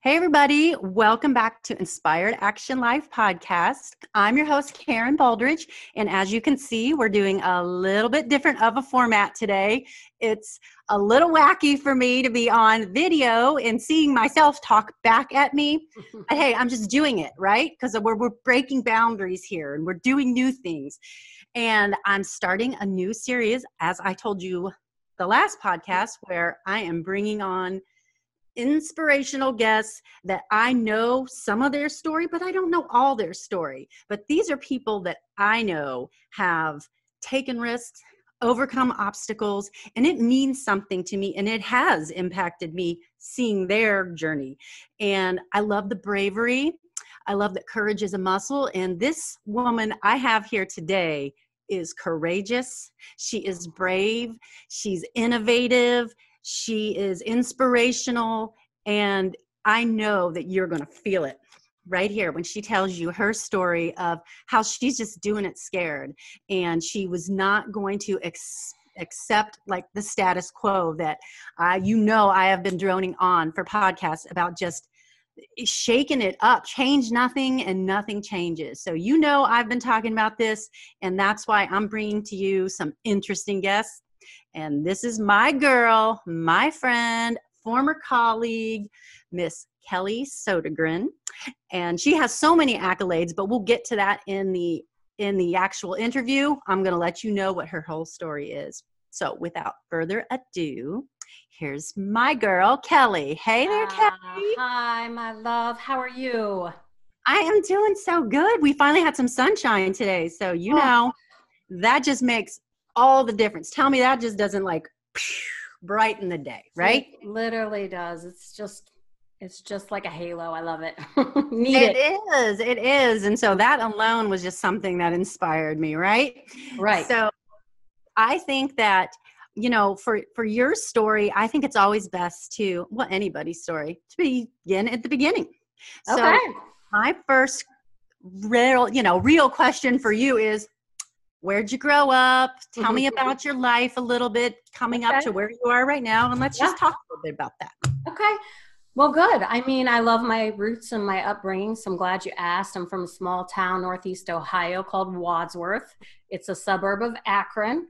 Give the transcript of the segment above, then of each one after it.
Hey, everybody, welcome back to Inspired Action Life podcast. I'm your host, Karen Baldridge, and as you can see, we're doing a little bit different of a format today. It's a little wacky for me to be on video and seeing myself talk back at me. but hey, I'm just doing it, right? Because we're, we're breaking boundaries here and we're doing new things. And I'm starting a new series, as I told you the last podcast, where I am bringing on inspirational guests that I know some of their story, but I don't know all their story. But these are people that I know have taken risks, overcome obstacles, and it means something to me. And it has impacted me seeing their journey. And I love the bravery. I love that courage is a muscle. And this woman I have here today is courageous. She is brave. She's innovative. She is inspirational, and I know that you're going to feel it right here when she tells you her story of how she's just doing it scared. And she was not going to ex- accept like the status quo that uh, you know I have been droning on for podcasts about just shaking it up change nothing and nothing changes. So you know i've been talking about this and that's why i'm bringing to you some interesting guests and this is my girl, my friend, former colleague, Miss Kelly Sodergren. And she has so many accolades, but we'll get to that in the in the actual interview. I'm going to let you know what her whole story is. So, without further ado, here's my girl, Kelly. Hey there, uh, Kelly. Hi, my love. How are you? I am doing so good. We finally had some sunshine today. So, you oh. know, that just makes all the difference. Tell me that just doesn't like brighten the day, right? It literally does. It's just it's just like a halo. I love it. Need it, it is. It is. And so that alone was just something that inspired me, right? Right. So I think that you know for for your story i think it's always best to well anybody's story to begin at the beginning okay. so my first real you know real question for you is where'd you grow up? Tell me mm-hmm. about your life a little bit coming okay. up to where you are right now. And let's yeah. just talk a little bit about that. Okay. Well, good. I mean, I love my roots and my upbringing, so I'm glad you asked. I'm from a small town, Northeast Ohio, called Wadsworth. It's a suburb of Akron.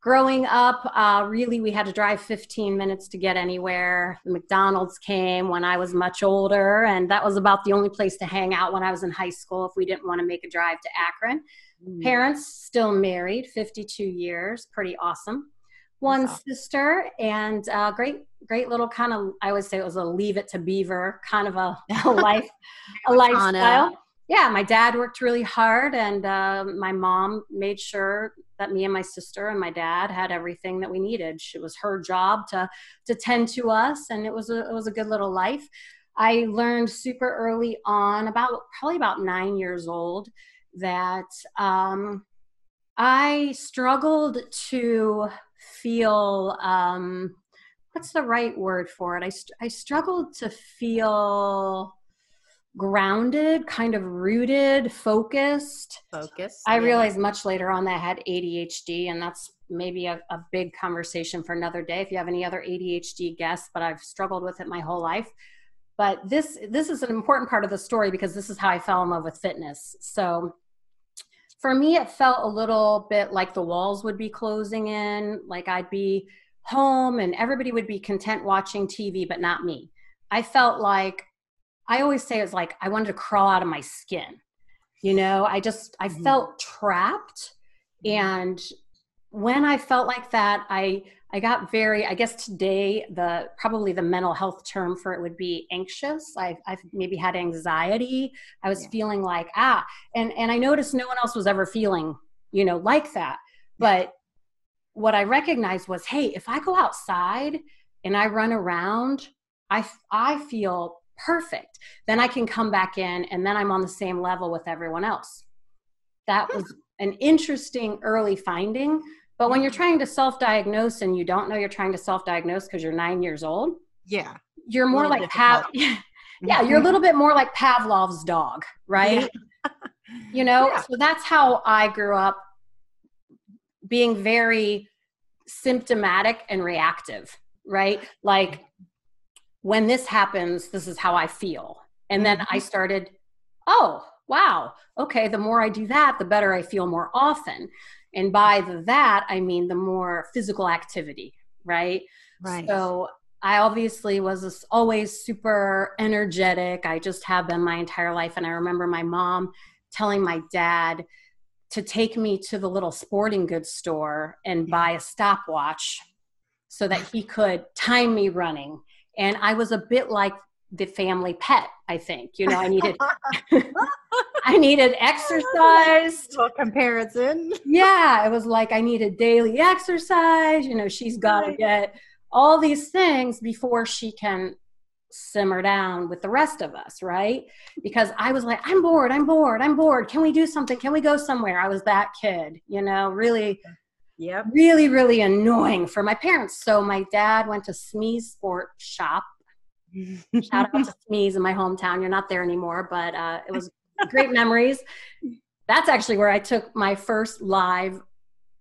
Growing up, uh, really, we had to drive 15 minutes to get anywhere. The McDonald's came when I was much older, and that was about the only place to hang out when I was in high school if we didn't want to make a drive to Akron. Mm. Parents still married, 52 years, pretty awesome. One awesome. sister and uh, great, great little kind of. I would say it was a leave it to Beaver kind of a, a life, a lifestyle. Yeah, my dad worked really hard, and uh, my mom made sure that me and my sister and my dad had everything that we needed. It was her job to to tend to us, and it was a it was a good little life. I learned super early on, about probably about nine years old, that um, I struggled to feel um, what's the right word for it? I, st- I struggled to feel grounded, kind of rooted, focused. Focused. I yeah. realized much later on that I had ADHD, and that's maybe a, a big conversation for another day if you have any other ADHD guests, but I've struggled with it my whole life but this this is an important part of the story because this is how i fell in love with fitness so for me it felt a little bit like the walls would be closing in like i'd be home and everybody would be content watching tv but not me. I felt like i always say it's like i wanted to crawl out of my skin you know? I just i mm-hmm. felt trapped and when i felt like that i I got very, I guess today, the probably the mental health term for it would be anxious. I've, I've maybe had anxiety. I was yeah. feeling like, ah, and, and I noticed no one else was ever feeling, you know, like that. But what I recognized was, hey, if I go outside and I run around, I, I feel perfect. Then I can come back in and then I'm on the same level with everyone else. That was an interesting early finding but when you're trying to self-diagnose and you don't know you're trying to self-diagnose because you're nine years old, yeah, you're more like Pav. yeah, you're a little bit more like Pavlov's dog, right? Yeah. you know, yeah. so that's how I grew up, being very symptomatic and reactive, right? Like when this happens, this is how I feel. And then I mm-hmm. started, oh, wow, okay, the more I do that, the better I feel more often. And by that, I mean the more physical activity, right? Right. So I obviously was always super energetic. I just have been my entire life. And I remember my mom telling my dad to take me to the little sporting goods store and buy a stopwatch so that he could time me running. And I was a bit like the family pet, I think. You know, I needed I needed exercise. A comparison. Yeah, it was like I needed daily exercise. You know, she's got to get all these things before she can simmer down with the rest of us, right? Because I was like, I'm bored, I'm bored, I'm bored. Can we do something? Can we go somewhere? I was that kid, you know, really, yeah, really, really annoying for my parents. So my dad went to Smee's Sport Shop. Shout out to Smee's in my hometown. You're not there anymore, but uh, it was great memories. That's actually where I took my first live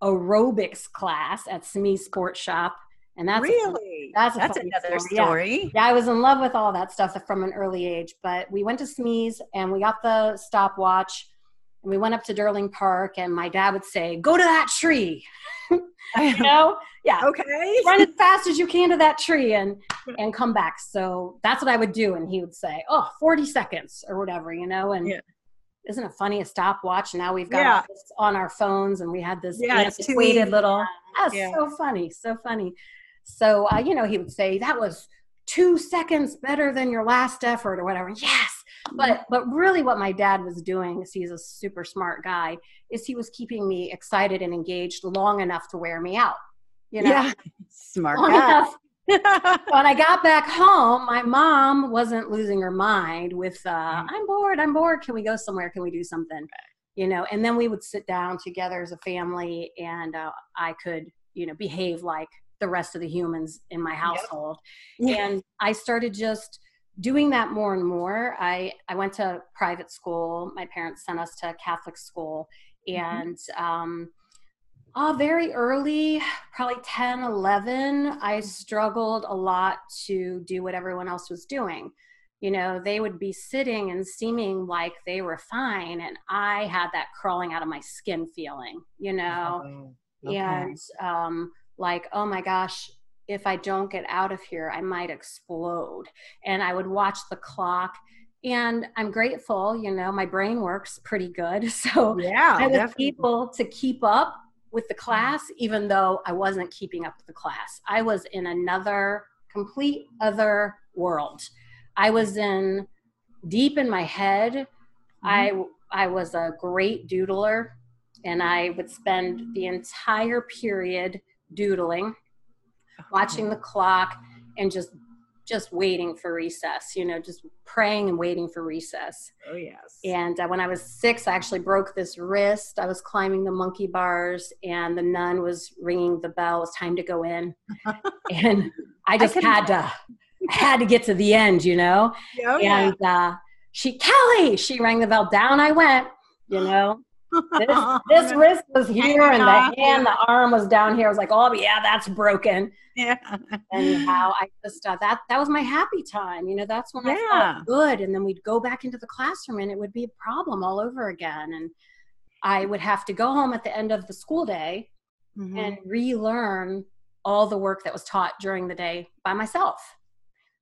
aerobics class at Smee's Sport Shop and that's really a, that's a that's another story. story. Yeah. yeah. I was in love with all that stuff from an early age. But we went to Smee's and we got the stopwatch, and we went up to Durling Park, and my dad would say, "Go to that tree." you know, yeah, okay, run as fast as you can to that tree and and come back. So that's what I would do, and he would say, "Oh, 40 seconds or whatever," you know, and. Yeah isn't it funny a stopwatch now we've got yeah. on our phones and we had this yeah, antiquated little that's yeah. so funny so funny so, uh, you know, he would say, that was two seconds better than your last effort or whatever. Yes. But, but really what my dad was doing is he's a super smart guy is he was keeping me excited and engaged long enough to wear me out. You know, yeah. smart guy. when I got back home, my mom wasn't losing her mind with, uh, mm. I'm bored, I'm bored. Can we go somewhere? Can we do something? You know, and then we would sit down together as a family and uh, I could, you know, behave like the rest of the humans in my household. Yep. And I started just doing that more and more. I, I went to private school. My parents sent us to Catholic school. Mm-hmm. And um, uh, very early, probably 10, 11, I struggled a lot to do what everyone else was doing. You know, they would be sitting and seeming like they were fine. And I had that crawling out of my skin feeling, you know? Oh, okay. And um, like, oh my gosh, if I don't get out of here, I might explode. And I would watch the clock. And I'm grateful, you know, my brain works pretty good. So yeah, I was definitely. able to keep up with the class, even though I wasn't keeping up with the class. I was in another complete other world. I was in deep in my head. Mm-hmm. I I was a great doodler and I would spend the entire period doodling, watching the clock, and just just waiting for recess. You know, just praying and waiting for recess. Oh yes. And uh, when I was six, I actually broke this wrist. I was climbing the monkey bars, and the nun was ringing the bell. It was time to go in, and I just I had to had to get to the end. You know. Oh, and yeah. uh, she Kelly, she rang the bell. Down I went. You know this, this wrist was here and the hand, the arm was down here. I was like, oh yeah, that's broken. Yeah. And how I just uh, that that was my happy time. You know, that's when yeah. I felt good. And then we'd go back into the classroom and it would be a problem all over again. And I would have to go home at the end of the school day mm-hmm. and relearn all the work that was taught during the day by myself.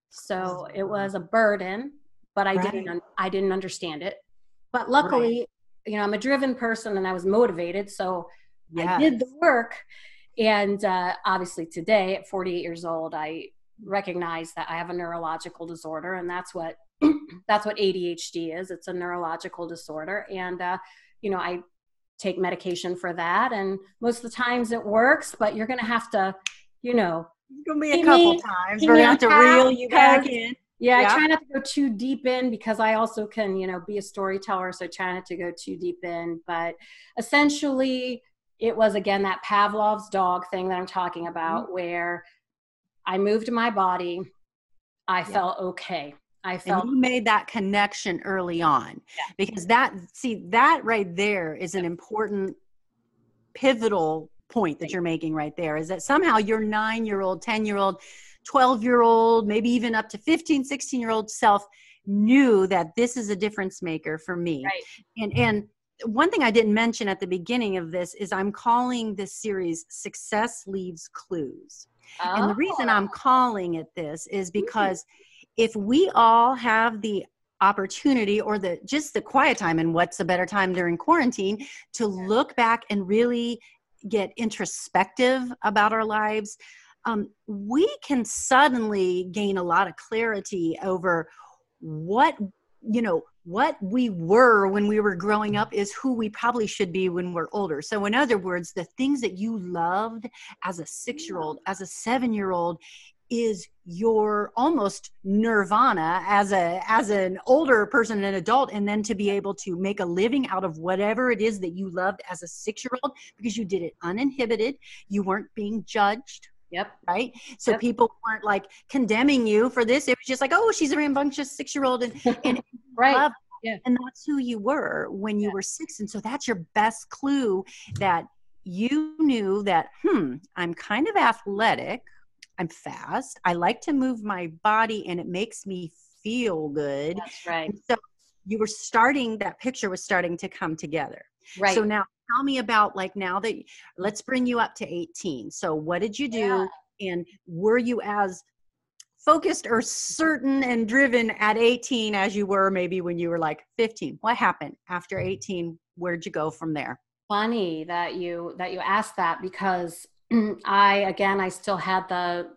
So it was a burden, but I right. didn't I didn't understand it. But luckily, right you know, I'm a driven person and I was motivated. So yes. I did the work. And uh, obviously, today at 48 years old, I recognize that I have a neurological disorder, and that's what that's what ADHD is. It's a neurological disorder, and uh, you know, I take medication for that, and most of the times it works. But you're going to have to, you know, it's going to be a couple me, times. We're going to have to reel you back in yeah, yeah, I try not to go too deep in because I also can, you know, be a storyteller. So I try not to go too deep in. But essentially, it was again that Pavlov's dog thing that I'm talking about, mm-hmm. where I moved my body, I yeah. felt okay. I felt and you made that connection early on yeah. because that see that right there is an important pivotal point that you're making right there is that somehow your nine year old, 10 year old 12 year old, maybe even up to 15, 16 year old self knew that this is a difference maker for me. Right. And and one thing I didn't mention at the beginning of this is I'm calling this series Success Leaves Clues. Oh. And the reason I'm oh. calling it this is because if we all have the opportunity or the just the quiet time and what's a better time during quarantine to look back and really get introspective about our lives um, we can suddenly gain a lot of clarity over what you know what we were when we were growing up is who we probably should be when we're older. So in other words the things that you loved as a six year old as a seven year old is your almost nirvana as a as an older person an adult and then to be able to make a living out of whatever it is that you loved as a 6 year old because you did it uninhibited. You weren't being judged Yep. Right. So yep. people weren't like condemning you for this. It was just like, oh, she's a rambunctious six year old. And, and right. yeah. And that's who you were when you yeah. were six. And so that's your best clue that you knew that, hmm, I'm kind of athletic. I'm fast. I like to move my body and it makes me feel good. That's right. And so you were starting, that picture was starting to come together. Right. So now tell me about like now that let's bring you up to 18 so what did you do yeah. and were you as focused or certain and driven at 18 as you were maybe when you were like 15 what happened after 18 where'd you go from there funny that you that you asked that because i again i still had the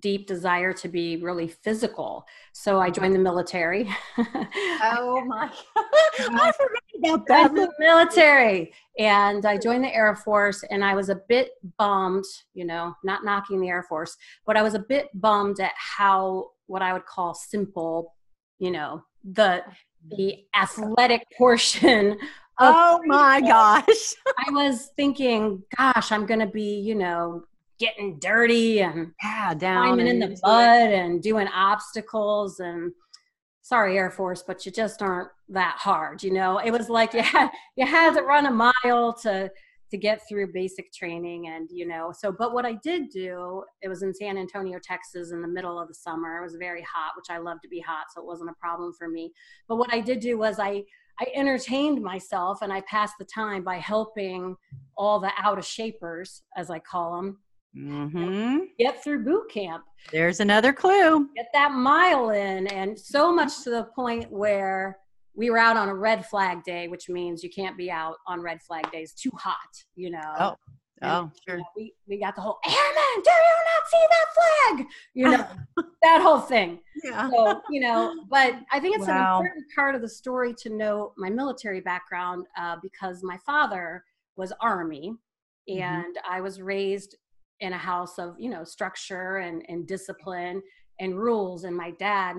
deep desire to be really physical. So I uh-huh. joined the military. oh my! I forgot about that. The military, and I joined the Air Force, and I was a bit bummed. You know, not knocking the Air Force, but I was a bit bummed at how what I would call simple. You know, the the athletic portion oh my gosh. I was thinking, gosh, I'm going to be, you know, getting dirty and yeah, down climbing in the mud and doing obstacles and sorry air force but you just aren't that hard you know? It was like you had you had to run a mile to to get through basic training and you know so but what i did do it was in san antonio texas in the middle of the summer. It was very hot which i love to be hot so it wasn't a problem for me. But what i did do was i i entertained myself and i passed the time by helping all the out of shapers as i call them Mm-hmm. Get through boot camp. There's another clue. Get that mile in. And so much to the point where we were out on a red flag day, which means you can't be out on red flag days. Too hot, you know. Oh. Oh, sure. You know, we, we got the whole airman, do you not see that flag? You know, that whole thing. Yeah. So, you know, but I think it's wow. an important part of the story to know my military background uh, because my father was Army mm-hmm. and mm-hmm. I was raised in a house of you know structure and, and discipline and rules. And my dad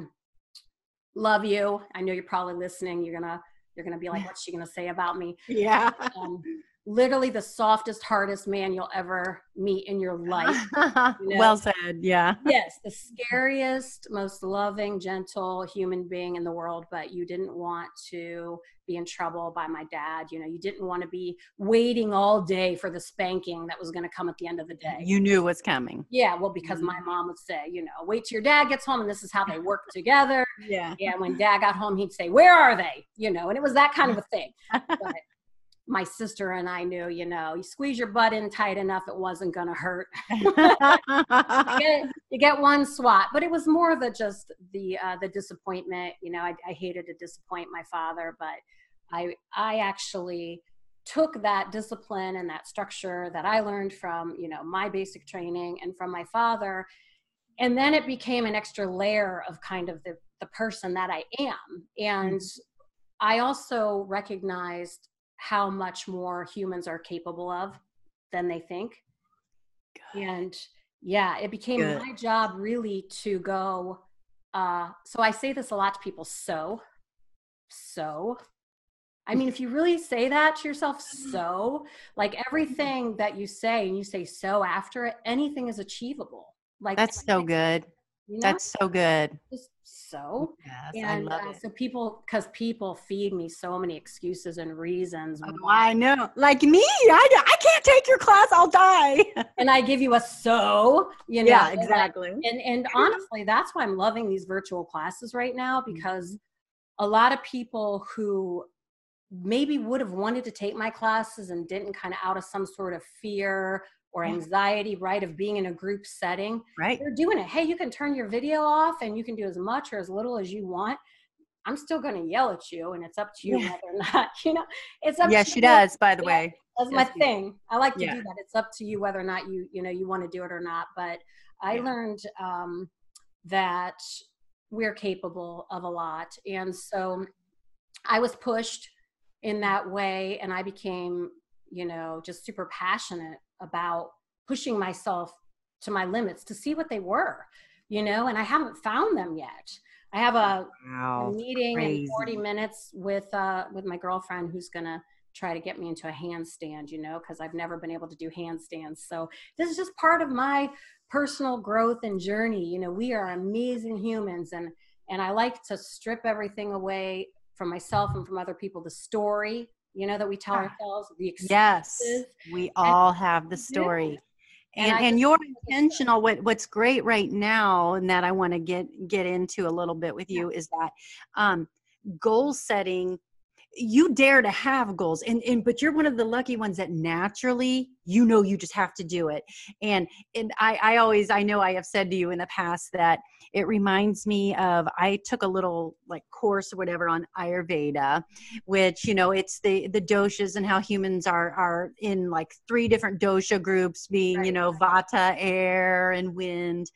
love you. I know you're probably listening. You're gonna you're gonna be like what's she gonna say about me? Yeah. Um, literally the softest, hardest man you'll ever meet in your life. You know? well said. Yeah. Yes, the scariest, most loving, gentle human being in the world, but you didn't want to be in trouble by my dad. You know, you didn't want to be waiting all day for the spanking that was going to come at the end of the day. You knew what's coming. Yeah, well, because my mm-hmm. mom would say, you know, wait till your dad gets home and this is how they work together. Yeah. Yeah. When dad got home, he'd say, Where are they? You know, and it was that kind of a thing. But my sister and I knew, you know, you squeeze your butt in tight enough, it wasn't going to hurt. you, get, you, get, one swat, but it was more the just the uh, the disappointment. You know, I, I hated to disappoint my father, but I I actually took that discipline and that structure that I learned from you know my basic training and from my father, and then it became an extra layer of kind of the the person that I am, and mm. I also recognized how much more humans are capable of than they think. Good. And yeah, it became Good. my job really to go. Uh, so I say this a lot to people. So, so, I mean, if you really say that to yourself, so, like everything that you say and you say so after it, anything is achievable. Like that's so good. You know? That's so good. Just so. Yes, and uh, so people, because people feed me so many excuses and reasons. Oh, I know. Like me, I, I can't take your class. I'll die. and I give you a so, you know. Yeah, exactly. And, and honestly, that's why I'm loving these virtual classes right now mm-hmm. because mm-hmm. a lot of people who maybe would have wanted to take my classes and didn't kind of out of some sort of fear or anxiety, right, of being in a group setting. Right. You're doing it. Hey, you can turn your video off and you can do as much or as little as you want. I'm still going to yell at you, and it's up to you yeah. whether or not, you know, it's up yeah, she does, by the way. That's yes, my thing. I like to yeah. do that. It's up to you whether or not you, you know, you want to do it or not. But I yeah. learned um, that we're capable of a lot. And so I was pushed in that way, and I became, you know, just super passionate about pushing myself to my limits to see what they were, you know, and I haven't found them yet. I have a, wow, a meeting crazy. in 40 minutes with uh, with my girlfriend who's gonna try to get me into a handstand, you know, because I've never been able to do handstands. So this is just part of my personal growth and journey. You know, we are amazing humans and and I like to strip everything away from myself and from other people, the story, you know, that we tell ourselves, the Yes, we all have the story. And, and, and you're intentional. What what's great right now, and that I want to get get into a little bit with you, is that um, goal setting you dare to have goals and, and but you're one of the lucky ones that naturally you know you just have to do it and and i i always i know i have said to you in the past that it reminds me of i took a little like course or whatever on ayurveda which you know it's the the doshas and how humans are are in like three different dosha groups being right. you know vata air and wind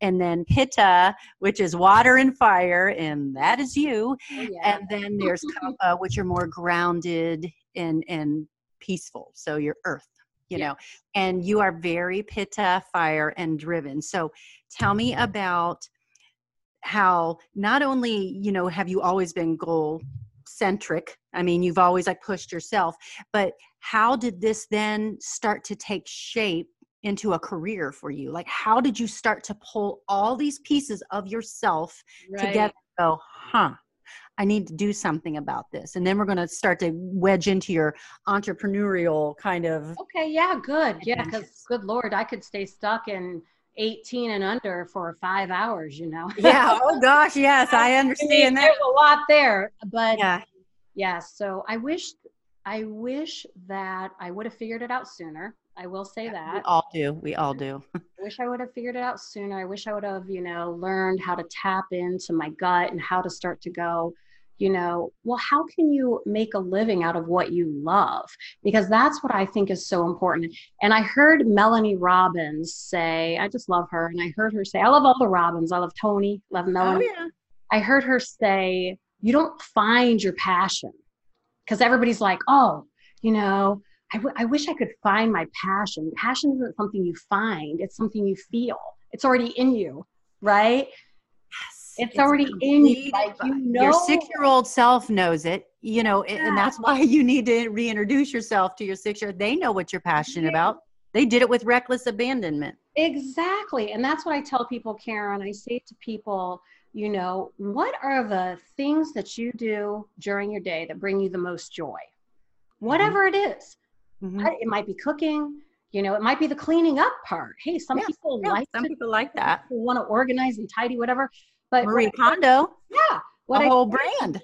and then pitta which is water and fire and that is you oh, yeah. and then there's kapha which are more grounded and and peaceful so your earth you yeah. know and you are very pitta fire and driven so tell me mm-hmm. about how not only you know have you always been goal centric i mean you've always like pushed yourself but how did this then start to take shape into a career for you like how did you start to pull all these pieces of yourself right. together go huh I need to do something about this. And then we're going to start to wedge into your entrepreneurial kind of. Okay, yeah, good. Yeah, because good Lord, I could stay stuck in 18 and under for five hours, you know? yeah. Oh gosh. Yes. I understand I mean, that. There's a lot there, but yeah. Yeah. So I wish, I wish that I would have figured it out sooner. I will say that. We all do. We all do. I wish I would have figured it out sooner. I wish I would have, you know, learned how to tap into my gut and how to start to go, you know, well, how can you make a living out of what you love? Because that's what I think is so important. And I heard Melanie Robbins say, I just love her. And I heard her say, I love all the Robbins. I love Tony, love oh, Melanie. Oh, yeah. I heard her say, you don't find your passion. Because everybody's like, oh, you know, I, w- I wish I could find my passion. Passion isn't something you find, it's something you feel. It's already in you, right? It's, it's already in you. Like you know, your six-year-old self knows it. You know, yeah. and that's why you need to reintroduce yourself to your six-year. They know what you're passionate yeah. about. They did it with reckless abandonment. Exactly, and that's what I tell people, Karen. I say to people, you know, what are the things that you do during your day that bring you the most joy? Whatever mm-hmm. it is. Mm-hmm. It might be cooking you know it might be the cleaning up part hey some yeah, people yeah, like some people like that people want to organize and tidy whatever but Marie Kondo. Yeah. What a whole brand.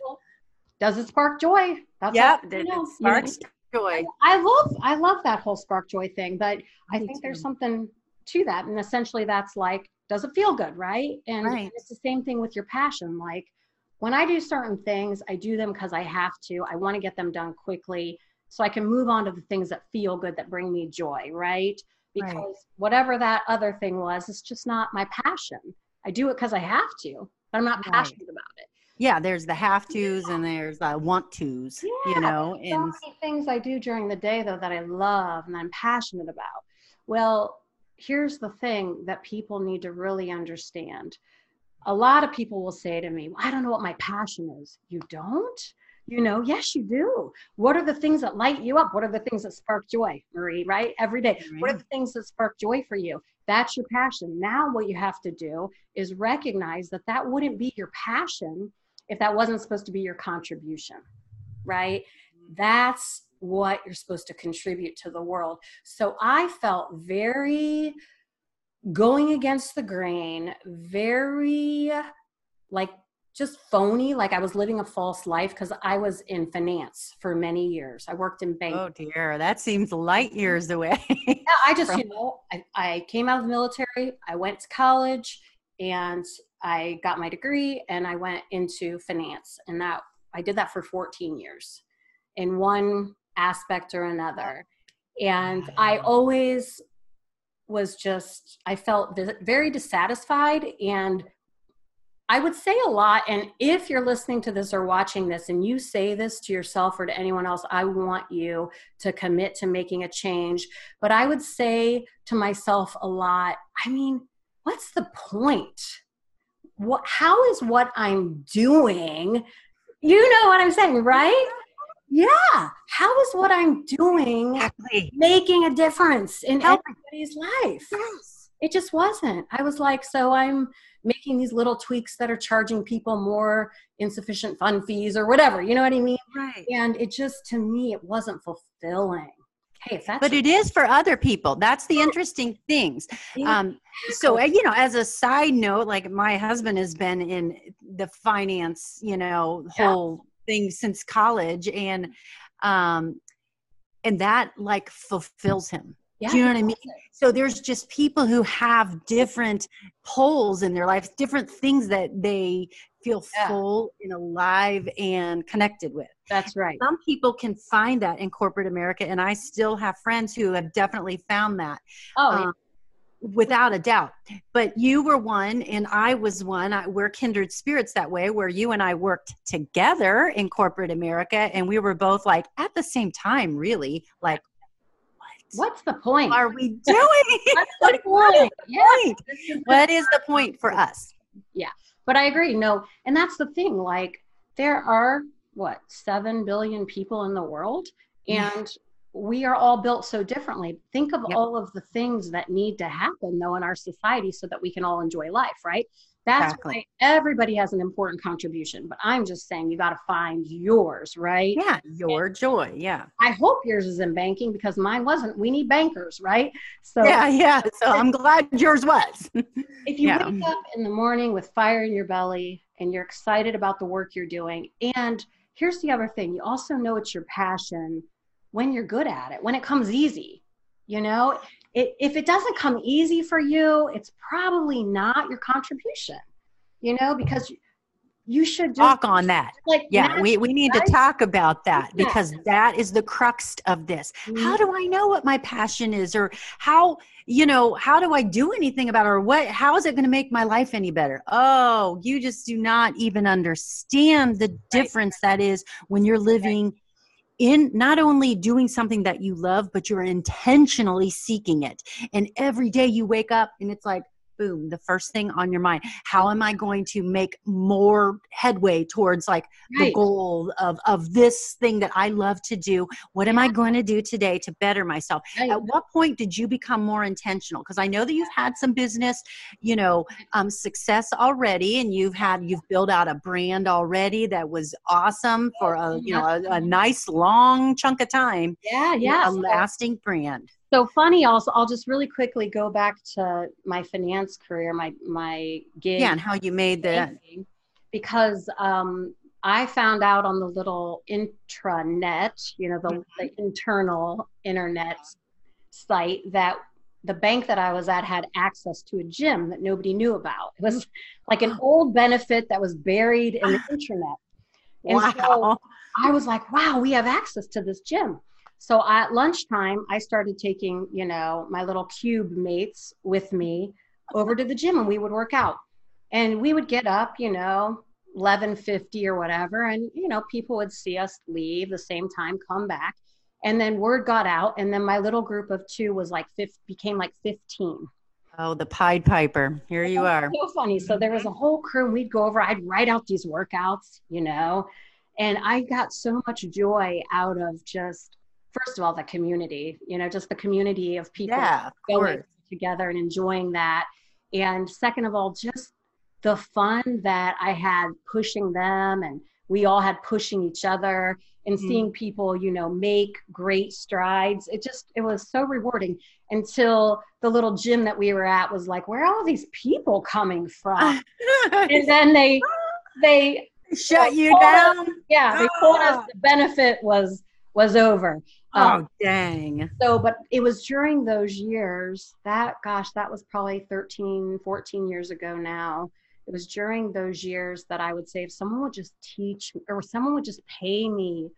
Does it spark joy? That's yep. It, it sparks joy. I love I love that whole spark joy thing, but I think there's something to that. And essentially that's like, does it feel good, right? And right. it's the same thing with your passion. Like when I do certain things, I do them because I have to. I want to get them done quickly so I can move on to the things that feel good that bring me joy, right? Because right. whatever that other thing was, it's just not my passion. I do it because I have to, but I'm not right. passionate about it. Yeah, there's the have tos yeah. and there's the want tos, yeah, you know. And so many things I do during the day though that I love and I'm passionate about. Well, here's the thing that people need to really understand. A lot of people will say to me, well, I don't know what my passion is. You don't? You know, yes, you do. What are the things that light you up? What are the things that spark joy, Marie, right? Every day. Right. What are the things that spark joy for you? That's your passion. Now, what you have to do is recognize that that wouldn't be your passion if that wasn't supposed to be your contribution, right? That's what you're supposed to contribute to the world. So I felt very going against the grain, very like just phony like i was living a false life because i was in finance for many years. I worked in bank oh dear. That seems light mm-hmm. years away yeah i just From- you know I, I came out of the military i went to college and i got my degree and i went into finance and that i did that for 14 years in one aspect or another. And i always was just i felt very dissatisfied and I would say a lot. And if you're listening to this or watching this and you say this to yourself or to anyone else, I want you to commit to making a change. But I would say to myself a lot, I mean, what's the point? What, how is what I'm doing? You know what I'm saying, right? Yeah. How is what I'm doing exactly. making a difference in everybody's life? Yes. It just wasn't. I was like, so I'm making these little tweaks that are charging people more insufficient fund fees or whatever. You know what I mean? Right. And it just, to me, it wasn't fulfilling. Hey, but it is for other people. That's the interesting things. Um, so, you know, as a side note, like my husband has been in the finance, you know, whole yeah. thing since college, and um, and that like fulfills him yeah, Do you know what I mean? So there's just people who have different poles in their life, different things that they feel yeah. full and alive and connected with. That's right. Some people can find that in corporate America, and I still have friends who have definitely found that. Oh, um, without a doubt. But you were one, and I was one. I, we're kindred spirits that way, where you and I worked together in corporate America, and we were both like at the same time, really like, What's the point? Are we doing? What's the point? Yeah. What is the point for us? Yeah. But I agree. No, and that's the thing. Like there are what seven billion people in the world, mm. and we are all built so differently. Think of yep. all of the things that need to happen though in our society so that we can all enjoy life, right? That's exactly. why everybody has an important contribution. But I'm just saying you got to find yours, right? Yeah, your and joy. Yeah. I hope yours is in banking because mine wasn't. We need bankers, right? So yeah, yeah. So I'm glad yours was. if you yeah. wake up in the morning with fire in your belly and you're excited about the work you're doing, and here's the other thing: you also know it's your passion when you're good at it, when it comes easy. You know, it, if it doesn't come easy for you, it's probably not your contribution, you know, because you should just, talk on that. Like yeah, we, we need right? to talk about that yeah. because that is the crux of this. Mm-hmm. How do I know what my passion is or how, you know, how do I do anything about it or what, how is it going to make my life any better? Oh, you just do not even understand the difference that is when you're living right in not only doing something that you love, but you're intentionally seeking it. And every day you wake up and it's like, boom the first thing on your mind. How am i going to make more headway towards like right. the goal of of this thing that i love to do? What am i going to do today to better myself? Right. at what point did you become more intentional? Because i know that you've had some business you know um, success already and you've had you've built out a brand already that was awesome for a you know a, a nice long chunk of time. Yeah yeah a lasting brand so funny also i'll just really quickly go back to my finance career my my gig yeah and how you made that. because um, i found out on the little intranet you know the, mm-hmm. the internal internet site that the bank that i was at had access to a gym that nobody knew about. It was like an old benefit that was buried in the internet. And wow. so i was like wow we have access to this gym so at lunchtime, I started taking, you know, my little cube mates with me over to the gym and we would work out. And we would get up, you know, 11:50 or whatever and you know, people would see us leave the same time, come back. And then word got out and then my little group of 2 was like 50 became like 15. Oh, the Pied Piper. Here you are. So funny. So there was a whole crew. We'd go over. I'd write out these workouts, you know, and I got so much joy out of just first of all the community you know just the community of people yeah, of going together and enjoying that. And second of all, just the fun that I had pushing them and we all had pushing each other and mm-hmm. seeing people, you know, make great strides. It just, it was so rewarding until the little gym that we were at was like, where are all these people coming from? and then they, they shut you down. Us, yeah. They told us ah. the benefit was, was over. Oh, um, dang. So, but it was during those years that, gosh, that was probably 13, 14 years ago now. It was during those years that I would say, if someone would just teach or someone would just pay me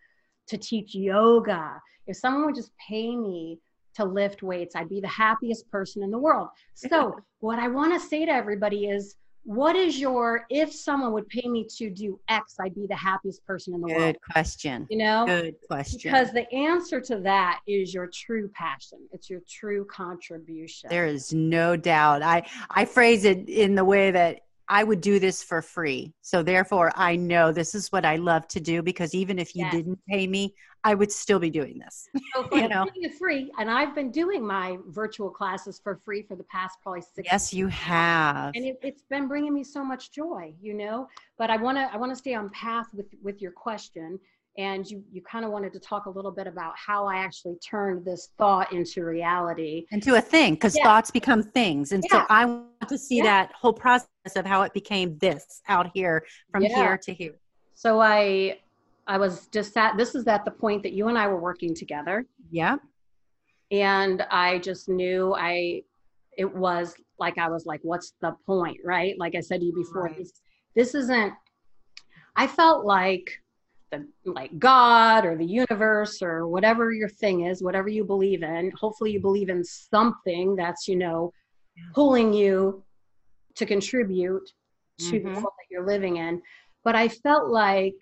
to teach yoga, if someone would just pay me to lift weights, I'd be the happiest person in the world. So, what I want to say to everybody is, what is your if someone would pay me to do x i'd be the happiest person in the good world. good question. You know? Good question. Because the answer to that is your true passion. It's your true contribution. There is no doubt. I i phrase it in the way that I would do this for free. So therefore, I know this is what I love to do because even if you yes. didn't pay me, I would still be doing this. So you know, it free, and I've been doing my virtual classes for free for the past probably six. Yes, you have, and it, has been bringing me so much joy. You know, but I want to I want to stay on path with with your question and you you kind of wanted to talk a little bit about how I actually turned this thought into reality into a thing because yeah. thoughts become things and yeah. so I want to see yeah. that whole process of how it became this out here from here to here so I I was just at this is at the point that you and I were working together yeah and I just knew I it was like I was like what's the point right like I said to you before right. this this isn't I felt like the like God or the universe or whatever your thing is, whatever you believe in. Hopefully, you believe in something that's you know pulling you to contribute to mm-hmm. the world that you're living in. But I felt like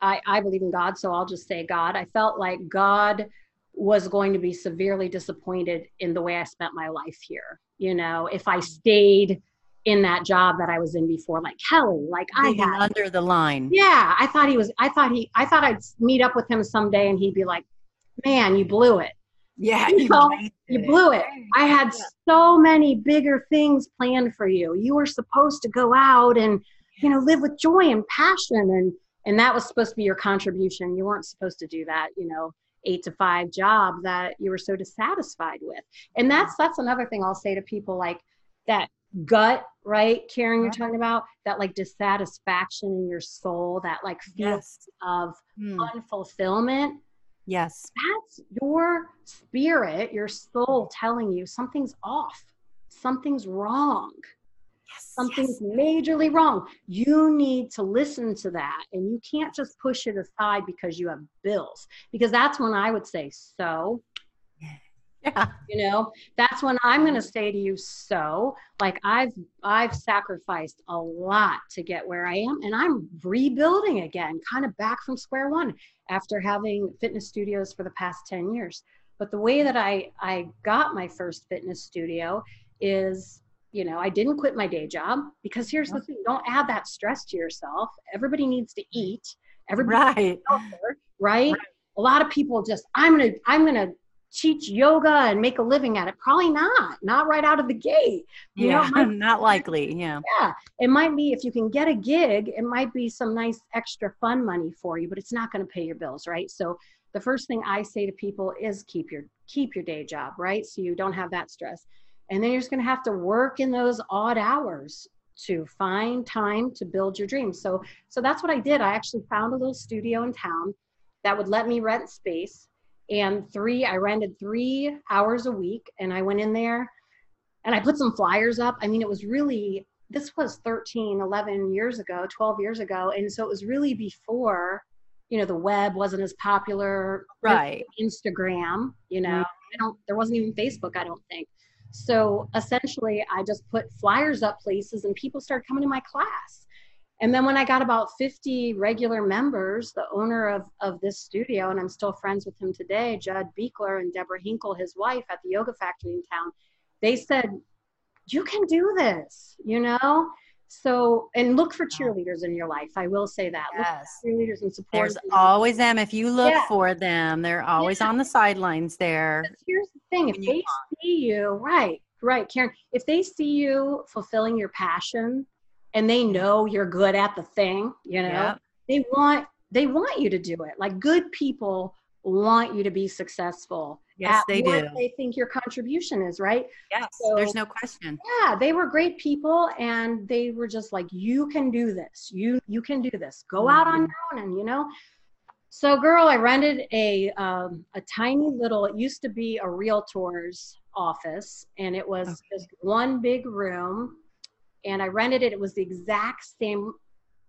I, I believe in God, so I'll just say God. I felt like God was going to be severely disappointed in the way I spent my life here. You know, if I stayed in that job that I was in before, like Kelly, like I had under the line. Yeah, I thought he was. I thought he. I thought I'd meet up with him someday, and he'd be like, "Man, you blew it." Yeah, you, know, you blew it. I had yeah. so many bigger things planned for you. You were supposed to go out and you know live with joy and passion, and and that was supposed to be your contribution. You weren't supposed to do that. You know, eight to five job that you were so dissatisfied with. And that's that's another thing I'll say to people like that gut, right? Karen, you're talking about that like dissatisfaction in your soul, that like feeling yes. of mm. unfulfillment. Yes. That's your spirit, your soul telling you something's off, something's wrong. Yes, something's yes. majorly wrong. You need to listen to that. And you can't just push it aside because you have bills. Because that's when I would say, so yeah. You know, that's when I'm going to say to you, so like I've, I've sacrificed a lot to get where I am and I'm rebuilding again, kind of back from square one after having fitness studios for the past 10 years. But the way that I, I got my first fitness studio is, you know, I didn't quit my day job because here's the thing, don't add that stress to yourself. Everybody needs to eat. Everybody right. right? right? A lot of people just, I'm going to, I'm going to teach yoga and make a living at it? Probably not. Not right out of the gate. You yeah, know, not likely. Yeah. Yeah. It might be if you can get a gig, it might be some nice extra fun money for you, but it's not going to pay your bills, right? So the first thing I say to people is keep your keep your day job, right? So you don't have that stress. And then you're just going to have to work in those odd hours to find time to build your dreams. So so that's what I did. I actually found a little studio in town that would let me rent space and three i rented three hours a week and i went in there and i put some flyers up. I mean it was really this was 13 11 years ago 12 years ago. And so it was really before you know the web wasn't as popular. Right. Instagram you know mm-hmm. i don't there wasn't even facebook i don't think. So essentially i just put flyers up places and people started coming to my class and then when I got about 50 regular members, the owner of, of this studio, and I'm still friends with him today, Judd Beekler and Deborah Hinkle, his wife at the Yoga Factory in town, they said, You can do this, you know? So, and look for cheerleaders in your life. I will say that. Yes. cheerleaders and support. There's always them. If you look yeah. for them, they're always yeah. on the sidelines there. But here's the thing if they see you, right, right, Karen. If they see you fulfilling your passion and they know you're good at the thing, you know, they want they want you to do it. Like good people want you to be successful. Yes, they what do. They think your contribution is right. Yes, So- there's no question. Yeah, they were great people, and they were just like, "You can do this. You you can do this. Go out on Mhm. your own." And you know, so girl, I rented a um, a tiny little. It used to be a realtor's office, and it was Okay. just one big room. And I rented it. It was the exact same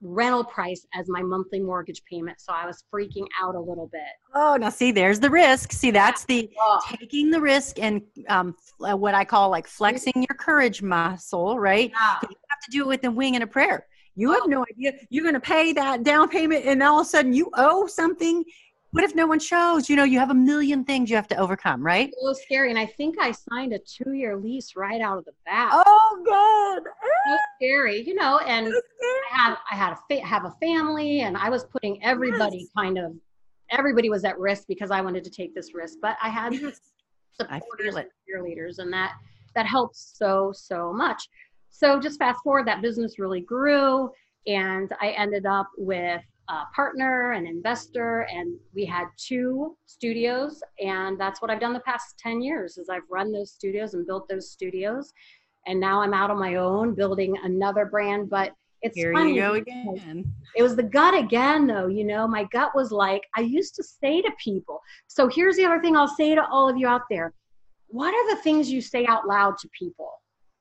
rental price as my monthly mortgage payment. So I was freaking out a little bit. Oh, now see, there's the risk. See, that's the Oh, taking the risk and um, uh, what I call like flexing your courage muscle, right? yeah. You have to do it with a wing and a prayer. You Oh. have no idea. You're going to pay that down payment, and all of a sudden you owe something. What if no one shows? You know, you have a million things you have to overcome, right? so scary. And I think I signed a two year lease right out of the bat. Oh God! so scary, you know, and I had I had a fa- have a family, and I was putting everybody Yes. kind of everybody was at risk because I wanted to take this risk, but I had Yes. Supporters feel and it. cheerleaders, and that that helps so so much. So just fast forward, that business really grew, and I ended up with a partner, an investor, and we had two studios, and that's what I've done the past ten years. Is I've run those studios and built those studios, and now I'm out on my own building another brand, but. It's Here funny you go again. it was the gut again though you know my gut was like i used to say to people so here's the other thing i'll say to all of you out there what are the things you say out loud to people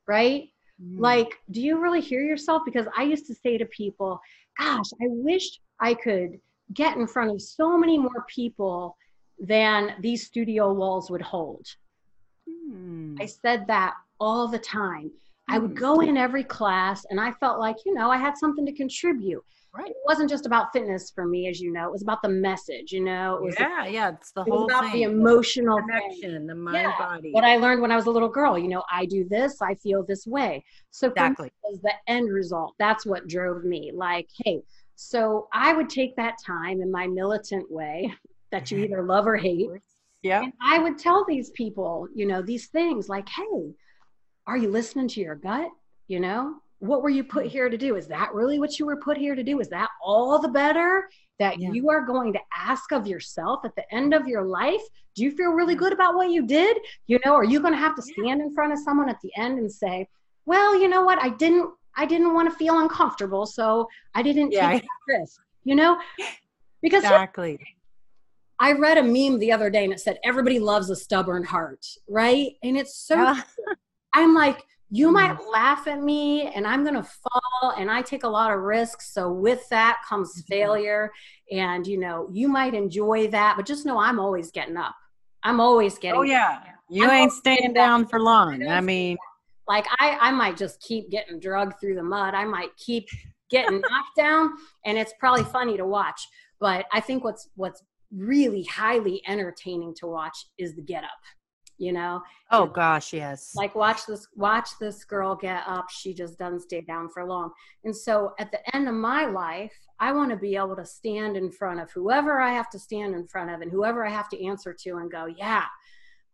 right Mm. like do you really hear yourself because i used to say to people gosh i wish i could get in front of so many more people than these studio walls would hold Hmm. I said that all the time. I would Hmm. go in every class and I felt like, you know, I had something to contribute. Right. It wasn't just about fitness for me, as you know, it was about the message, you know, it was, yeah, yeah, it's the it whole about thing. the emotional thing. connection, the mind Yeah, body. What I learned when I was a little girl, you know, I do this, I feel this way. So exactly. was the end result. That's what drove me. Like, hey, so I would take that time in my militant way that you either love or hate. Yeah. And I would tell these people, you know, these things like, hey, are you listening to your gut? You know, what were you put mm. here to do? Is that really what you were put here to do? Is that all the better that Yeah. you are going to ask of yourself at the end of your life? Do you feel really good about what you did? You know, are you going to have to stand in front of someone at the end and say, well, you know what? I didn't, I didn't want to feel uncomfortable. So I didn't Yeah. take that risk, you know, because Exactly. I read a meme the other day and it said, everybody loves a stubborn heart, right? And it's so, Yeah. I'm like, you Mm. might laugh at me and I'm going to fall and I take a lot of risks. So with that comes Mhm. failure. And, you know, you might enjoy that, but just know I'm always getting up. I'm always getting Oh yeah. You I'm ain't staying down for long. I mean, like I, I might just keep getting drugged through the mud. I might keep getting knocked down and it's probably funny to watch. But I think what's what's really highly entertaining to watch is the get up. You know, oh gosh, yes. like watch this watch this girl get up she just doesn't stay down for long and so at the end of my life i want to be able to stand in front of whoever i have to stand in front of and whoever i have to answer to and go yeah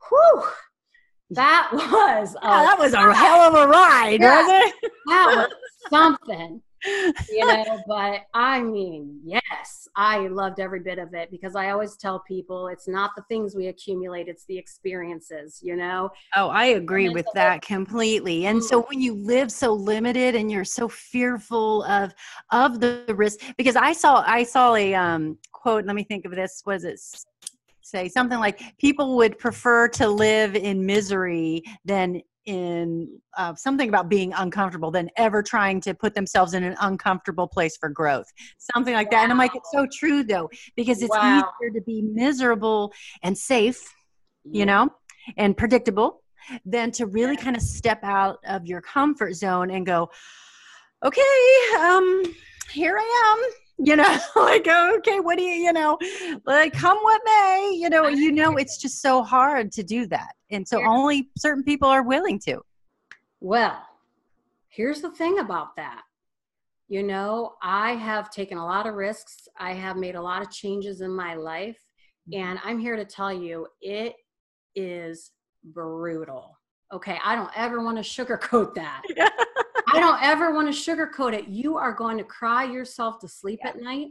whew that was a, Yeah, that was a hell of a ride, Yeah. wasn't it? that was something? You know but i mean yes i loved every bit of it because i always tell people it's not the things we accumulate it's the experiences you know Oh, I agree with that completely. And so when you live so limited and you're so fearful of of the risk, because I saw I saw a um, quote. Let me think of this. Was it say something like people would prefer to live in misery than in uh, something about being uncomfortable than ever trying to put themselves in an uncomfortable place for growth something like that and i'm like it's so true though because it's Wow. easier to be miserable and safe you know, and predictable than to really kind of step out of your comfort zone and go, okay, um, here I am. You know, like oh, okay, what do you, you know, like come what may, you know, you know, it's just so hard to do that, and so only certain people are willing to. Well, here's the thing about that. You know, I have taken a lot of risks. I have made a lot of changes in my life. Mm-hmm. And I'm here to tell you, it is brutal. Okay, I don't ever want to sugarcoat that. I don't ever want to sugarcoat it. You are going to cry yourself to sleep Yep. at night.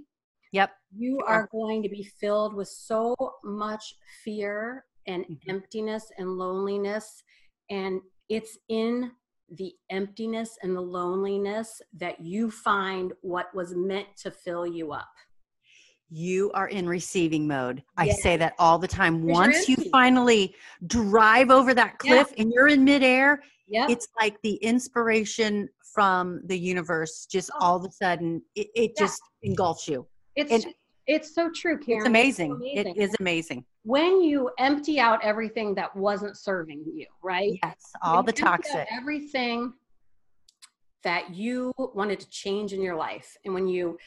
Yep. You are going to be filled with so much fear and Mhm. emptiness and loneliness. And it's in the emptiness and the loneliness that you find what was meant to fill you up. You are in receiving mode. I say that all the time. Once you finally drive over that cliff and you're in midair, Yep. it's like the inspiration from the universe just Oh. all of a sudden it, it Yeah. just engulfs you. It's and- it's so true, Karen. It's amazing. amazing. It is amazing. when you empty out everything that wasn't serving you, right? Yes. All When the you empty out toxic. everything that you wanted to change in your life, and when you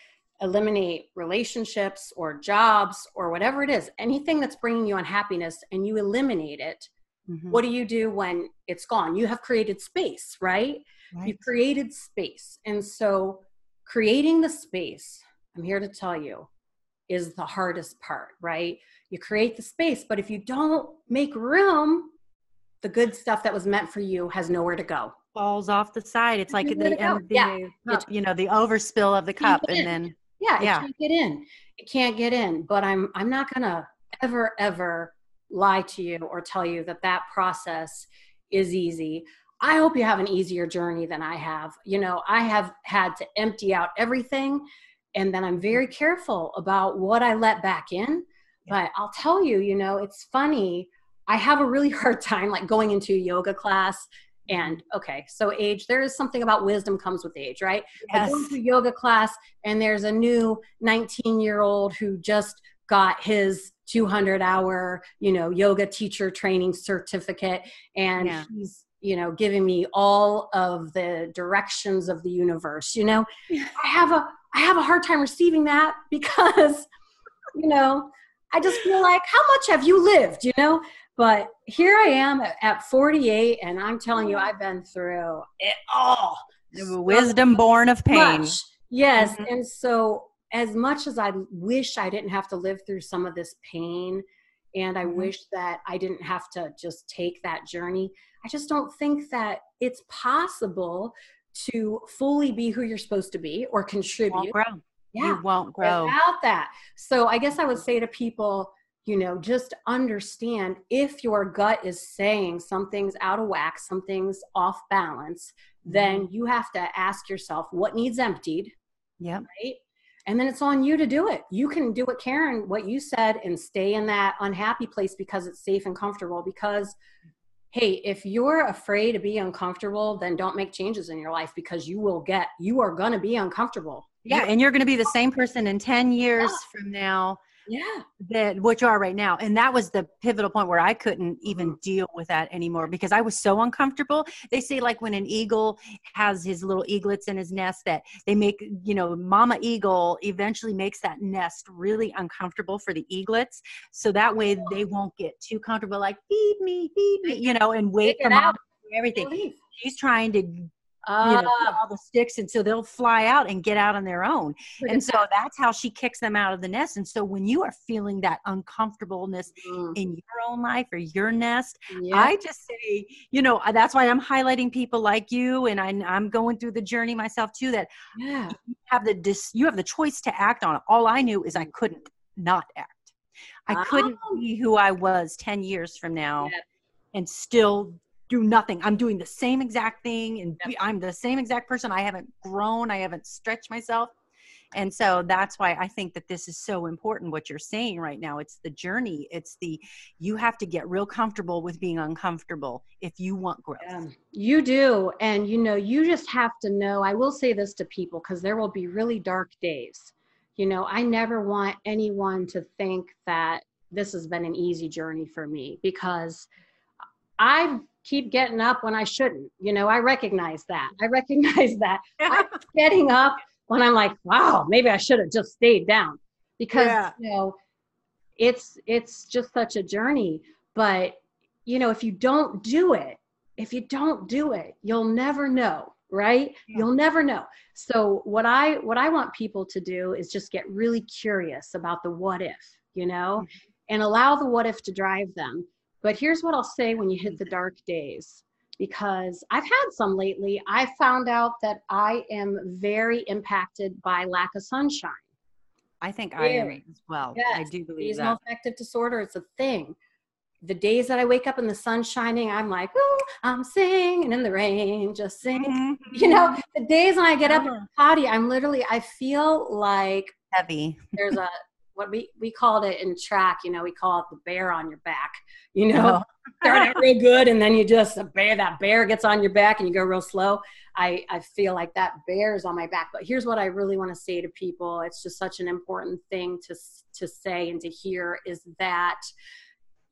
eliminate relationships or jobs or whatever it is, anything that's bringing you unhappiness, and you eliminate it, Mhm. what do you do when it's gone? You have created space, right? Right. You've created space. And so creating the space, I'm here to tell you, is the hardest part, right? You create the space, but if you don't make room, the good stuff that was meant for you has nowhere to go. falls off the side. It's like the, um, the Yeah. cup, you know, the overspill of the cup and in. then Yeah, it Yeah. can't get in. It can't get in. But I'm I'm not gonna ever ever lie to you or tell you that that process is easy. I hope you have an easier journey than I have. You know, I have had to empty out everything, and then I'm very careful about what I let back in. But I'll tell you, you know, it's funny. I have a really hard time like going into a yoga class. And okay, so age, there is something about wisdom comes with age, right? I go yes. to yoga class and there's a new 19 year old who just got his 200 hour you know yoga teacher training certificate and Yeah. he's you know giving me all of the directions of the universe you know i have a i have a hard time receiving that because you know i just feel like how much have you lived you know but here i am at, at 48 and i'm telling you i've been through it all Wisdom born of pain. much. Yes. Mhm. And so, as much as I wish I didn't have to live through some of this pain, and I Mhm. wish that I didn't have to just take that journey, I just don't think that it's possible to fully be who you're supposed to be or Won't contribute. grow. Yeah You won't grow. without that. So I guess I would say to people, you know, just understand if your gut is saying something's out of whack, something's off balance, then Mm-hmm. you have to ask yourself what needs emptied, Yep. right? And then it's on you to do it. You can do it, Karen, what you said, and stay in that unhappy place because it's safe and comfortable. Because, hey, if you're afraid to be uncomfortable, then don't make changes in your life because you will get, you are going to be uncomfortable. Yeah, and you're going to be the same person in 10 years Yeah. from now Yeah. that what you are right now. And that was the pivotal point where I couldn't Mm-hmm. even deal with that anymore because I was so uncomfortable. They say like when an eagle has his little eaglets in his nest that they make, you know, mama eagle eventually makes that nest really uncomfortable for the eaglets. So that way they won't get too comfortable like feed me, feed me, you know, and wait for out. everything. he's trying to you Uh, know, all the sticks and so they'll fly out and get out on their own and so that's how she kicks them out of the nest and so when you are feeling that uncomfortableness Mm, in your own life or your nest yeah. i just say you know uh, that's why i'm highlighting people like you and I, i'm going through the journey myself too that yeah. you have the dis, you have the choice to act on it all i knew is i couldn't not act i couldn't Oh. be who i was 10 years from now Yep. and still do nothing. I'm doing the same exact thing and Yep. I'm the same exact person. I haven't grown, I haven't stretched myself. And so that's why I think that this is so important what you're saying right now. It's the journey. It's the you have to get real comfortable with being uncomfortable if you want growth. Yeah, you do. And you know, you just have to know. I will say this to people because there will be really dark days. You know, I never want anyone to think that this has been an easy journey for me because I keep getting up when I shouldn't. You know, I recognize that. I recognize that. I'm getting up when I'm like, wow, maybe I should have just stayed down because Yeah. you know it's it's just such a journey. But you know, if you don't do it, if you don't do it, you'll never know, right? Yeah. You'll never know. So what I what I want people to do is just get really curious about the what if, you know, mm-hmm. and allow the what if to drive them. But here's what I'll say when you hit the dark days. because I've had some lately. I found out that I am very impacted by lack of sunshine. I think I am as well. Yes. I do believe Seasonal that. affective disorder is a thing. The days that I wake up and the sun's shining, I'm like, oh, I'm singing in the rain, just sing. Mm-hmm. You know, the days when I get up and potty, I'm literally, I feel like heavy. there's a what we we called it in track. You know, we call it the bear on your back. You know, oh. start out real good, and then you just the bear that bear gets on your back, and you go real slow. I I feel like that bear's on my back. But here's what I really want to say to people. It's just such an important thing to to say and to hear is that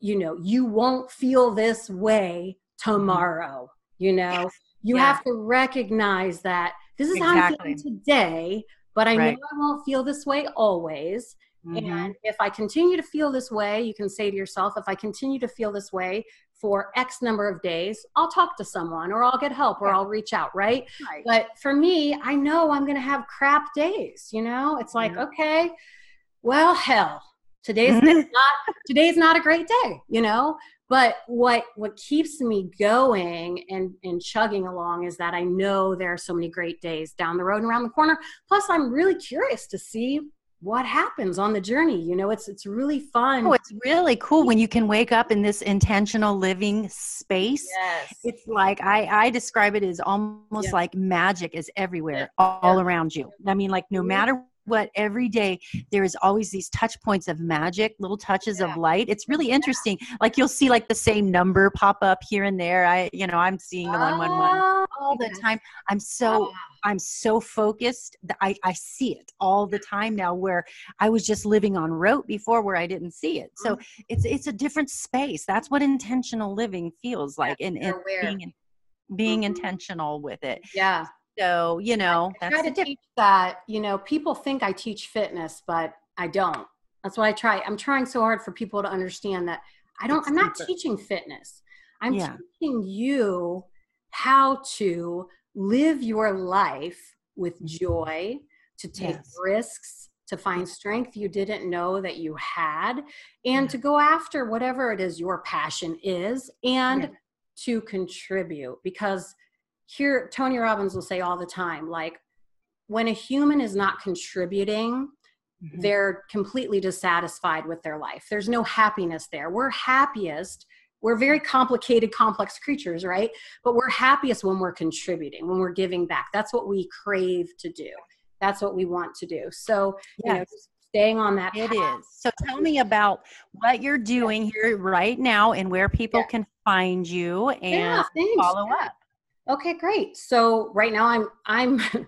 you know you won't feel this way tomorrow. You know, you yeah. have to recognize that this is exactly. how I'm feeling today, but I right. know I won't feel this way always. Mm-hmm. And if I continue to feel this way, you can say to yourself, if I continue to feel this way for X number of days, I'll talk to someone or I'll get help or yeah. I'll reach out, right? right? But for me, I know I'm going to have crap days, you know? It's like, mm-hmm. okay, well, hell, today's not today's not a great day, you know? But what what keeps me going and and chugging along is that I know there are so many great days down the road and around the corner. Plus I'm really curious to see what happens on the journey you know it's it's really fun oh it's really cool when you can wake up in this intentional living space yes. it's like i i describe it as almost yeah. like magic is everywhere yeah. all yeah. around you i mean like no matter what every day there is always these touch points of magic little touches yeah. of light. It's really interesting. Yeah. like you'll see like the same number pop up here and there. I you know i'm seeing the 111 oh, all the time. I'm so i'm so focused that I, I see it all the time now where i was just living on rote before where i didn't see it. So mm-hmm. it's it's a different space. That's what intentional living feels like and, and being being mm-hmm. intentional with it. Yeah so, you know, I try to teach that, you know, people think I teach fitness, but I don't. That's what I try. I'm trying so hard for people to understand that I don't, it's I'm not teaching fitness. I'm yeah. teaching you how to live your life with mm-hmm. joy, to take yes. risks, to find strength you didn't know that you had, and yeah. to go after whatever it is your passion is and yeah. to contribute because here tony robbins will say all the time like when a human is not contributing mm-hmm. they're completely dissatisfied with their life. There's no happiness there. We're happiest we're very complicated complex creatures right? But we're happiest when we're contributing when we're giving back. That's what we crave to do. That's what we want to do. So yes. you know staying on that path. it is. So tell me about what you're doing here right now and where people yeah. can find you and yeah, follow up Okay, great. So right now I'm I'm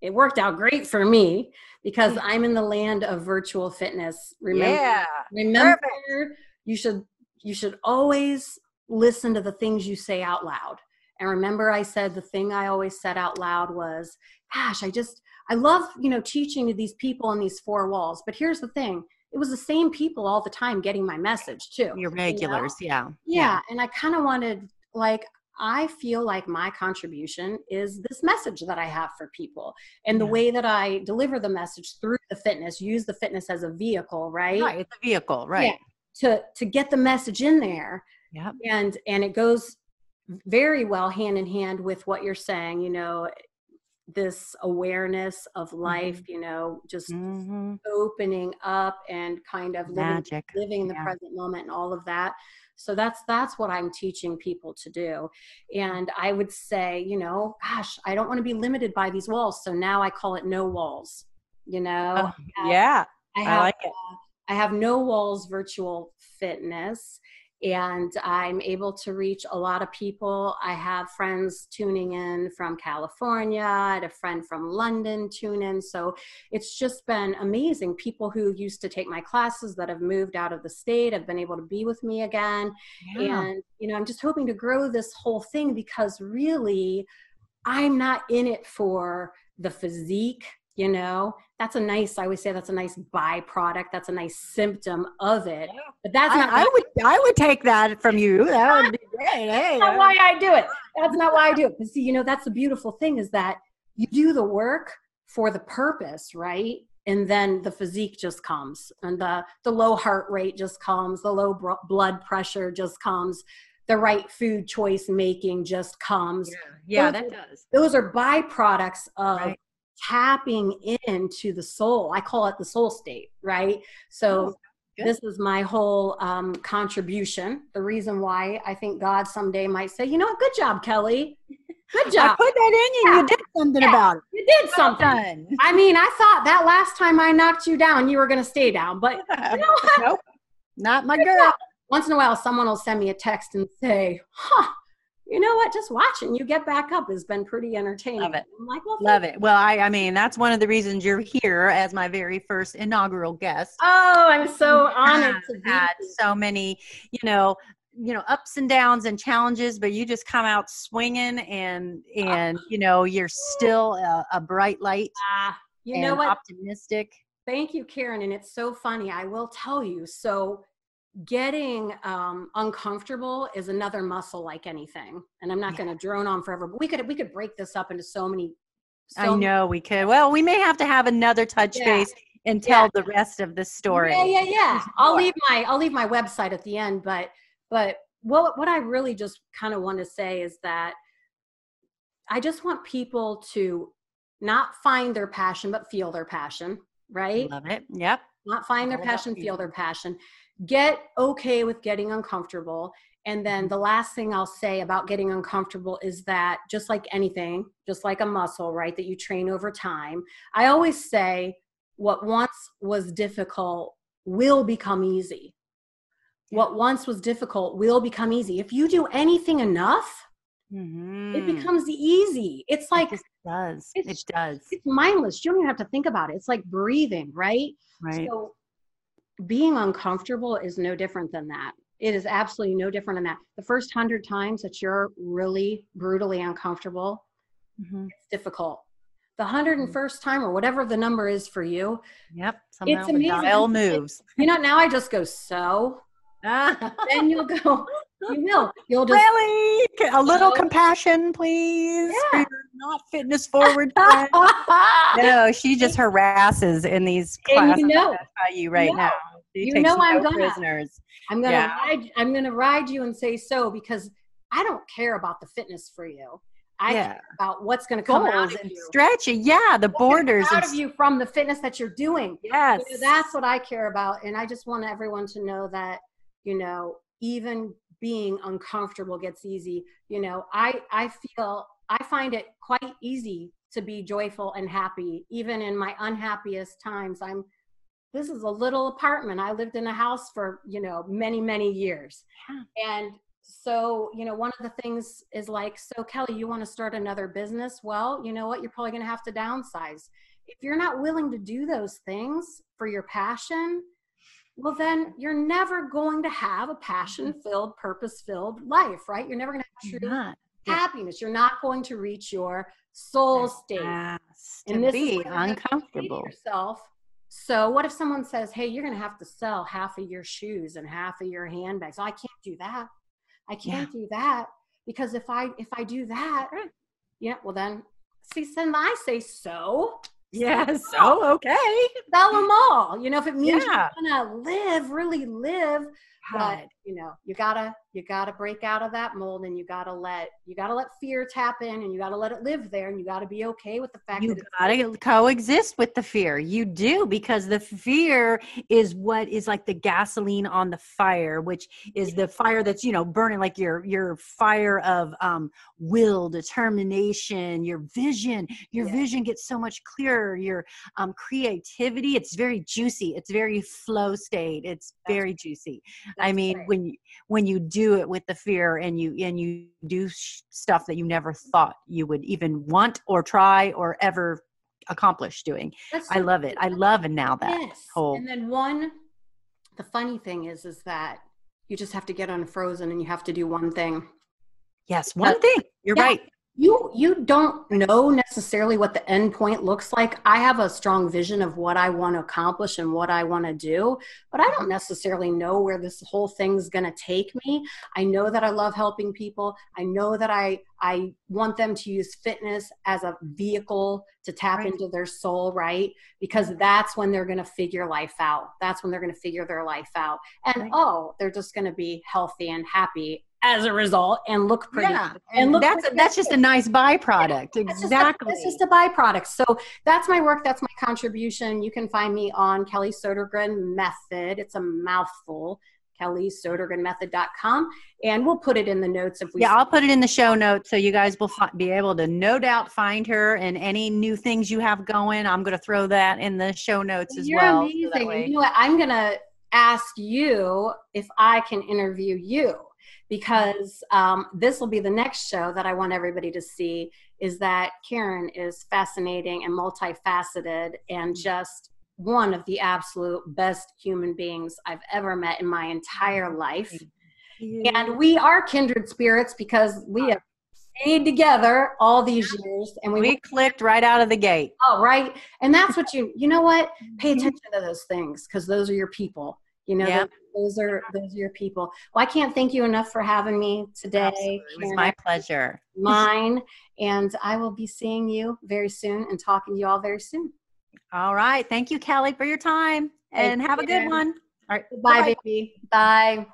it worked out great for me because mm. I'm in the land of virtual fitness. Remember, yeah. Remember Perfect. you should you should always listen to the things you say out loud. And remember I said the thing I always said out loud was, gosh, I just I love, you know, teaching to these people in these four walls. But here's the thing, it was the same people all the time getting my message too. Your regulars, you know? yeah. yeah. Yeah. And I kind of wanted like I feel like my contribution is this message that I have for people and the way that I deliver the message through the fitness, use the fitness as a vehicle, right? Right, it's a vehicle, right. Yeah, to to get the message in there. Yeah. And and it goes very well hand in hand with what you're saying, you know, this awareness of life, mm-hmm. you know, just mm-hmm. opening up and kind of living, living the yeah. present moment and all of that so that's that's what i'm teaching people to do. And i would say you know gosh i don't want to be limited by these walls so now i call it no walls you know? Uh, yeah. I, have, I like it. uh, i have no walls virtual fitness and I'm able to reach a lot of people. I have friends tuning in from California, I had a friend from London tune in. So it's just been amazing. People who used to take my classes that have moved out of the state have been able to be with me again. Yeah. And, you know, I'm just hoping to grow this whole thing because really, I'm not in it for the physique you know that's a nice i always say that's a nice byproduct that's a nice symptom of it yeah. but that's not I, I would i would take that from you that would be great hey, that's not why i do it that's not why i do it but see you know that's the beautiful thing is that you do the work for the purpose right and then the physique just comes and the the low heart rate just comes the low blood pressure just comes the right food choice making just comes. Yeah, yeah those that are, does. Those are byproducts of Right. Tapping into the soul. I call it the soul state, right? So Oh, this is my whole um, contribution. The reason why I think God someday might say, you know what, good job, Kelly. Good I job. put that in you. Yeah. You did something Yeah. about it. You did something. I mean, I thought that last time I knocked you down, you were going to stay down. But you know nope, not my Good girl. job. Once in a while, someone will send me a text and say, huh, you know what? Just watching you get back up has been pretty entertaining. Love it. Like, well, Love it. Well, I, I mean, that's one of the reasons you're here as my very first inaugural guest. Oh, I'm so honored to be had so many, you know, you know, ups and downs and challenges, but you just come out swinging, and and you know, you're still a, a bright light. Ah, you and know what? Optimistic. Thank you, Karen. And it's so funny. I will tell you. So, getting um, uncomfortable is another muscle like anything. And I'm not going to drone on forever, but we could we could break this up into so many. So I know we could. Well, we may have to have another touch Yeah. base and Yeah. tell the rest of the story. Yeah, yeah, yeah. I'll leave my I'll leave my website at the end, but but what what I really just kind of want to say is that I just want people to not find their passion but feel their passion, right? Love it. Yep. Not find their passion, feel their passion. Get okay with getting uncomfortable. And then Mm-hmm. the last thing I'll say about getting uncomfortable is that just like anything, just like a muscle, right, that you train over time, I always say what once was difficult will become easy. What once was difficult will become easy. If you do anything enough, it Mhm. becomes easy. It's like it does. It does. it's mindless. You don't even have to think about it. It's like breathing, right? Right. So being uncomfortable is no different than that. It is absolutely no different than that. The first hundred times that you're really brutally uncomfortable, Mhm. it's difficult. The hundred and first time or whatever the number is for you, Yep. Somehow the amazing. dial moves. you know, now I just go so. Then you'll go, you will. You'll just really? A little So- compassion, please. Yeah. not fitness forward. no, she just harasses in these classes you know, by you right know, now. You know I'm no gonna. prisoners. I'm gonna Yeah. ride I'm gonna ride you and say so because I don't care about the fitness for you. I Yeah. care about what's gonna come out of and you. stretching. Yeah, the What's borders. out of you from the fitness that you're doing. Yes. You know, that's what I care about. And I just want everyone to know that, you know, even being uncomfortable gets easy. You know, I I feel I find it quite easy to be joyful and happy, even in my unhappiest times. I'm this is a little apartment. I lived in a house for, you know, many, many years. And so, you know, one of the things is like, so Kelly, you want to start another business? Well, you know what? You're probably going to have to downsize. If you're not willing to do those things for your passion, well, then you're never going to have a mm-hmm. passion filled, purpose filled life, right? You're never going to have true. Yeah. happiness. You're not going to reach your soul state. Yes, And to this is be what you have to say to uncomfortable. yourself. So what if someone says, "Hey, you're going to have to sell half of your shoes and half of your handbags"? Oh, I can't do that. I can't do that because if I if I do that, Right. yeah, well then, see, then I say so. Yes. so oh, okay. Sell them all. You know, if it means Yeah. you're gonna live, really live, but you know, you gotta you gotta break out of that mold, and you gotta let you gotta let fear tap in, and you gotta let it live there, and you gotta be okay with the fact You gotta coexist with the fear. You do because the fear is what is like the gasoline on the fire, which is the fire that's you know burning like your your fire of um, will, determination, your vision. Your Yeah. vision gets so much clearer. Your um, creativity, it's very juicy. It's very flow state. It's That's- very juicy. I mean, right. when you when you do it with the fear and you and you do sh- stuff that you never thought you would even want or try or ever accomplish doing. That's I love it. I love and now that yes. whole And then one, the funny thing is, is that you just have to get unfrozen and you have to do one thing. yes, one thing. You're yeah. right. You you don't know necessarily what the end point looks like. I have a strong vision of what I want to accomplish and what I want to do, but I don't necessarily know where this whole thing's going to take me. I know that I love helping people. I know that I I want them to use fitness as a vehicle to tap Right. into their soul, right? Because that's when they're going to figure life out. That's when they're going to figure their life out. And Right. oh, they're just going to be healthy and happy as a result and look pretty. Yeah, and, and that's that's just a nice byproduct. Yeah, exactly. It's just, a, just a byproduct. So that's my work. That's my contribution. You can find me on Kelly Sodergren Method. It's a mouthful. KellySodergrenMethod.com, and we'll put it in the notes if we. Yeah, I'll put it in the show notes so you guys will be able to no doubt find her and any new things you have going. I'm going to throw that in the show notes as You're well. Amazing. So you know what? I'm going to ask you if I can interview you because um, this will be the next show that I want everybody to see is that Karen is fascinating and multifaceted and just one of the absolute best human beings I've ever met in my entire life. And we are kindred spirits because we have stayed together all these years and we, we clicked right out of the gate. Oh, right. And that's what you you know what? Pay mm-hmm. attention to those things because those are your people. You know, yeah. Those, are those are your people. Well, I can't thank you enough for having me today. It was my pleasure. Mine. And I will be seeing you very soon and talking to you all very soon. All right. Thank you, Kelly, for your time. And have a good one. All right. Bye, baby. Bye.